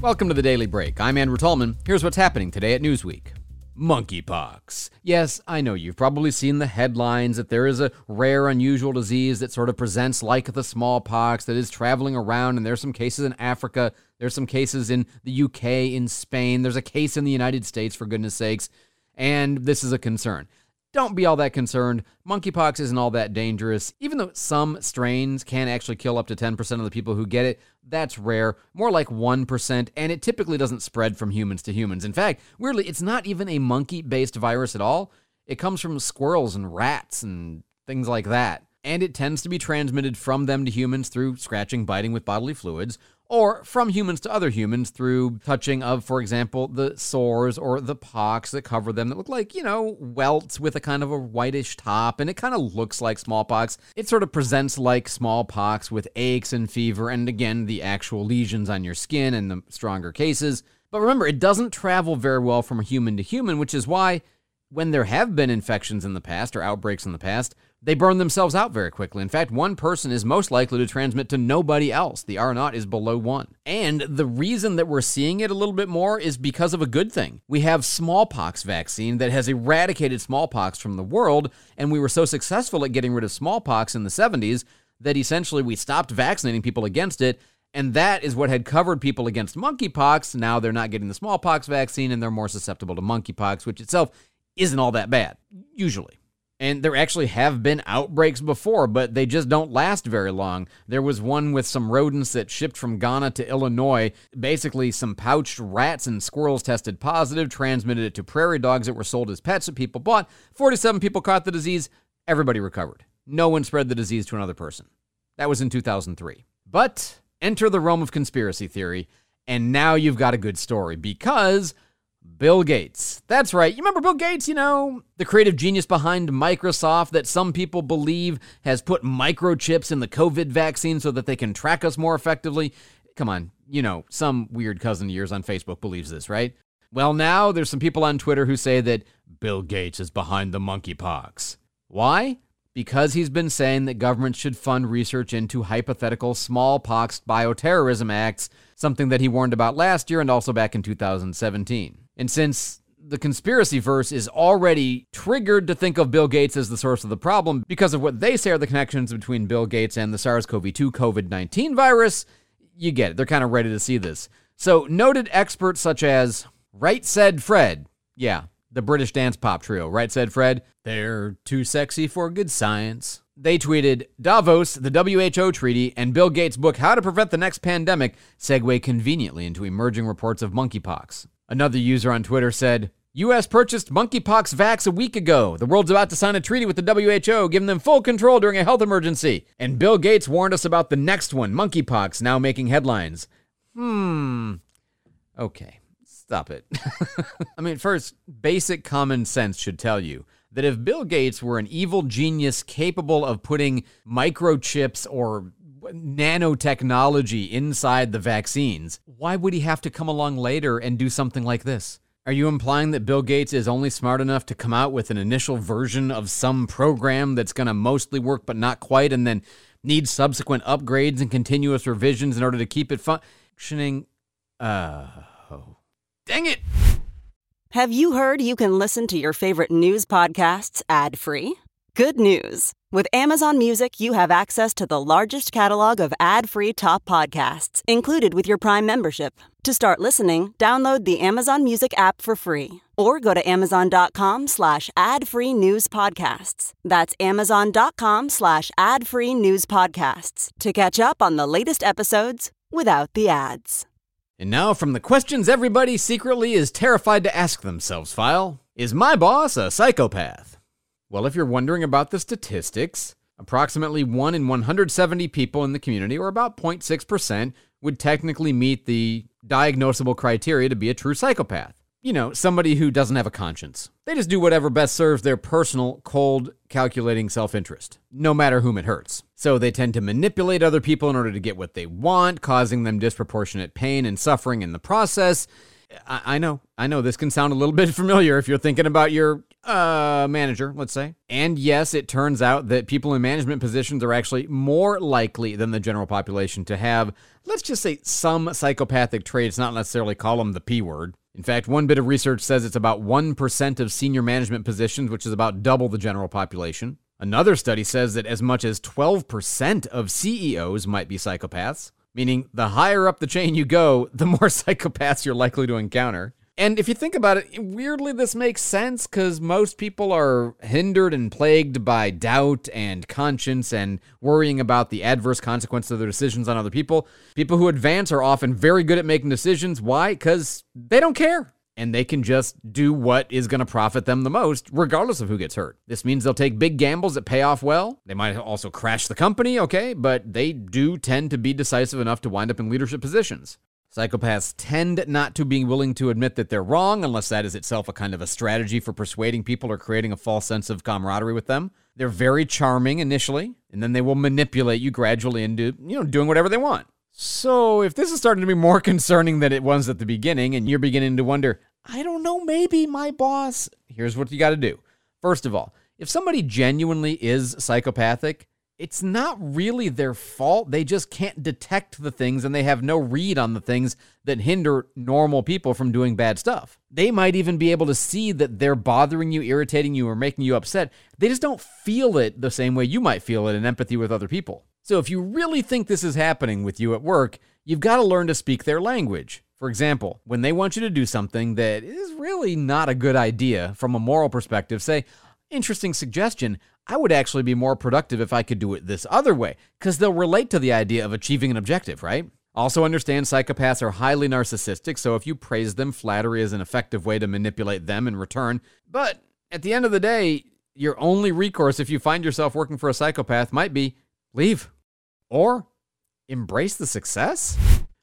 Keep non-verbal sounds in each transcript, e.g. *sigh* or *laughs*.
Welcome to the Daily Break. I'm Andrew Tallman. Here's what's happening today at Newsweek. Monkeypox. Yes, I know you've probably seen the headlines that there is a rare, unusual disease that sort of presents like the smallpox that is traveling around, and there's some cases in Africa, there's some cases in the UK, in Spain, there's a case in the United States, for goodness sakes, and this is a concern. Don't be all that concerned. Monkeypox isn't all that dangerous. Even though some strains can actually kill up to 10% of the people who get it, that's rare, more like 1%, and it typically doesn't spread from humans to humans. In fact, weirdly, it's not even a monkey based virus at all. It comes from squirrels and rats and things like that. And it tends to be transmitted from them to humans through scratching, biting with bodily fluids, or from humans to other humans through touching of, for example, the sores or the pox that cover them that look like, you know, welts with a kind of a whitish top, and it kind of looks like smallpox. It sort of presents like smallpox with aches and fever, and again, the actual lesions on your skin in the stronger cases. But remember, it doesn't travel very well from human to human, which is why when there have been infections in the past or outbreaks in the past, they burn themselves out very quickly. In fact, one person is most likely to transmit to nobody else. The R naught is below one. And the reason that we're seeing it a little bit more is because of a good thing. We have smallpox vaccine that has eradicated smallpox from the world, and we were so successful at getting rid of smallpox in the 70s that essentially we stopped vaccinating people against it. And that is what had covered people against monkeypox. Now they're not getting the smallpox vaccine and they're more susceptible to monkeypox, which itself isn't all that bad, usually. And there actually have been outbreaks before, but they just don't last very long. There was one with some rodents that shipped from Ghana to Illinois. Basically, some pouched rats and squirrels tested positive, transmitted it to prairie dogs that were sold as pets that people bought. 47 people caught the disease. Everybody recovered. No one spread the disease to another person. That was in 2003. But enter the realm of conspiracy theory, and now you've got a good story because Bill Gates. That's right. You remember Bill Gates, you know, the creative genius behind Microsoft that some people believe has put microchips in the COVID vaccine so that they can track us more effectively? Come on, you know, some weird cousin of yours on Facebook believes this, right? Well, now there's some people on Twitter who say that Bill Gates is behind the monkeypox. Why? Because he's been saying that governments should fund research into hypothetical smallpox bioterrorism acts, something that he warned about last year and also back in 2017. And since the conspiracy verse is already triggered to think of Bill Gates as the source of the problem because of what they say are the connections between Bill Gates and the SARS CoV 2 COVID 19 virus, you get it. They're kind of ready to see this. So, noted experts such as Right Said Fred, yeah, the British dance pop trio, Right Said Fred, they're too sexy for good science. They tweeted Davos, the WHO treaty, and Bill Gates' book How to Prevent the Next Pandemic segue conveniently into emerging reports of monkeypox. Another user on Twitter said, U.S. purchased monkeypox vax a week ago. The world's about to sign a treaty with the WHO, giving them full control during a health emergency. And Bill Gates warned us about the next one, monkeypox, now making headlines. Hmm. Okay, stop it. *laughs* I mean, first, basic common sense should tell you that if Bill Gates were an evil genius capable of putting microchips or nanotechnology inside the vaccines, why would he have to come along later and do something like this? Are you implying that Bill Gates is only smart enough to come out with an initial version of some program that's going to mostly work but not quite and then need subsequent upgrades and continuous revisions in order to keep it functioning? Uh, oh. Dang it! Have you heard you can listen to your favorite news podcasts ad free? Good news! With Amazon Music, you have access to the largest catalog of ad free top podcasts included with your Prime membership. To start listening, download the Amazon Music app for free or go to amazon.com slash ad free news podcasts. That's amazon.com slash ad free news podcasts to catch up on the latest episodes without the ads. And now, from the questions everybody secretly is terrified to ask themselves, file Is my boss a psychopath? Well, if you're wondering about the statistics, approximately 1 in 170 people in the community, or about 0.6%, would technically meet the diagnosable criteria to be a true psychopath. You know, somebody who doesn't have a conscience. They just do whatever best serves their personal, cold, calculating self interest, no matter whom it hurts. So they tend to manipulate other people in order to get what they want, causing them disproportionate pain and suffering in the process. I, I know, I know this can sound a little *laughs* bit familiar if you're thinking about your uh, manager, let's say. And yes, it turns out that people in management positions are actually more likely than the general population to have, let's just say, some psychopathic traits, not necessarily call them the P word. In fact, one bit of research says it's about 1% of senior management positions, which is about double the general population. Another study says that as much as 12% of CEOs might be psychopaths, meaning the higher up the chain you go, the more *laughs* psychopaths you're likely to encounter. And if you think about it, weirdly, this makes sense because most people are hindered and plagued by doubt and conscience and worrying about the adverse consequences of their decisions on other people. People who advance are often very good at making decisions. Why? Because they don't care. And they can just do what is going to profit them the most, regardless of who gets hurt. This means they'll take big gambles that pay off well. They might also crash the company, okay, but they do tend to be decisive enough to wind up in leadership positions. Psychopaths tend not to be willing to admit that they're wrong unless that is itself a kind of a strategy for persuading people or creating a false sense of camaraderie with them. They're very charming initially, and then they will manipulate you gradually into, you know, doing whatever they want. So, if this is starting to be more *laughs* concerning than it was at the beginning and you're beginning to wonder, I don't know, maybe my boss, here's what you got to do. First of all, if somebody genuinely is psychopathic, it's not really their fault. They just can't detect the things and they have no read on the things that hinder normal people from doing bad stuff. They might even be able to see that they're bothering you, irritating you, or making you upset. They just don't feel it the same way you might feel it in empathy with other people. So if you really think this is happening with you at work, you've got to learn to speak their language. For example, when they want you to do something that is really not a good idea from a moral perspective, say, Interesting suggestion. I would actually be more productive if I could do it this other way, because they'll relate to the idea of achieving an objective, right? Also, understand psychopaths are highly narcissistic, so if you praise them, flattery is an effective way to manipulate them in return. But at the end of the day, your only recourse if you find yourself working for a psychopath might be leave or embrace the success.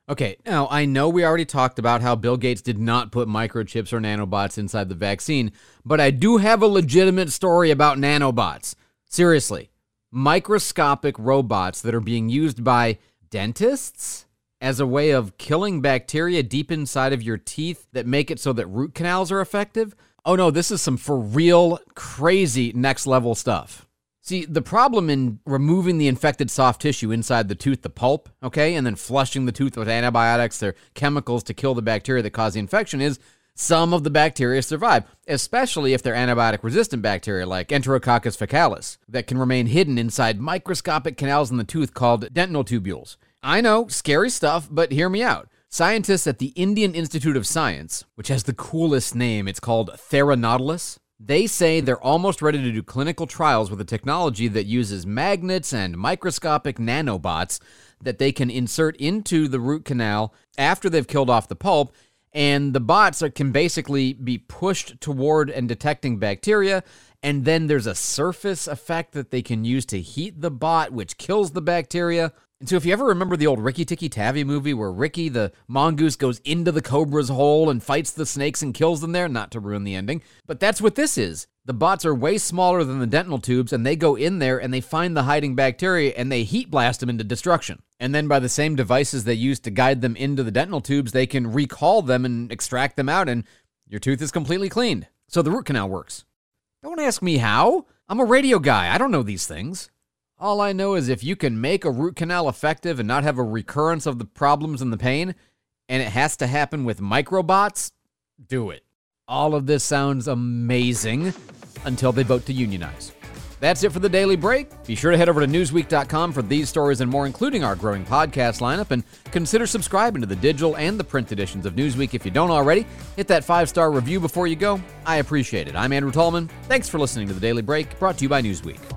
Okay, now I know we already talked about how Bill Gates did not put microchips or nanobots inside the vaccine, but I do have a legitimate story about nanobots. Seriously, microscopic robots that are being used by dentists as a way of killing bacteria deep inside of your teeth that make it so that root canals are effective. Oh no, this is some for real crazy next level stuff. See, the problem in removing the infected soft tissue inside the tooth, the pulp, okay, and then flushing the tooth with antibiotics or chemicals to kill the bacteria that cause the infection is some of the bacteria survive, especially if they're antibiotic resistant bacteria like Enterococcus faecalis that can remain hidden inside microscopic canals in the tooth called dentinal tubules. I know, scary stuff, but hear me out. Scientists at the Indian Institute of Science, which has the coolest name, it's called Theranautilus, they say they're almost ready to do clinical trials with a technology that uses magnets and microscopic nanobots that they can insert into the root canal after they've killed off the pulp. And the bots are, can basically be pushed toward and detecting bacteria. And then there's a surface effect that they can use to heat the bot, which kills the bacteria. And so, if you ever remember the old Rikki-Tikki-Tavi movie where Ricky, the mongoose, goes into the cobra's hole and fights the snakes and kills them there, not to ruin the ending, but that's what this is. The bots are way smaller than the dental tubes, and they go in there and they find the hiding bacteria and they heat blast them into destruction. And then, by the same devices they use to guide them into the dental tubes, they can recall them and extract them out, and your tooth is completely cleaned. So the root canal works. Don't ask me how. I'm a radio guy. I don't know these things. All I know is if you can make a root canal effective and not have a recurrence of the problems and the pain, and it has to happen with microbots, do it. All of this sounds amazing until they vote to unionize. That's it for the daily break. Be sure to head over to Newsweek.com for these stories and more, including our growing podcast lineup, and consider subscribing to the digital and the print editions of Newsweek if you don't already. Hit that five star review before you go. I appreciate it. I'm Andrew Tallman. Thanks for listening to the Daily Break, brought to you by Newsweek.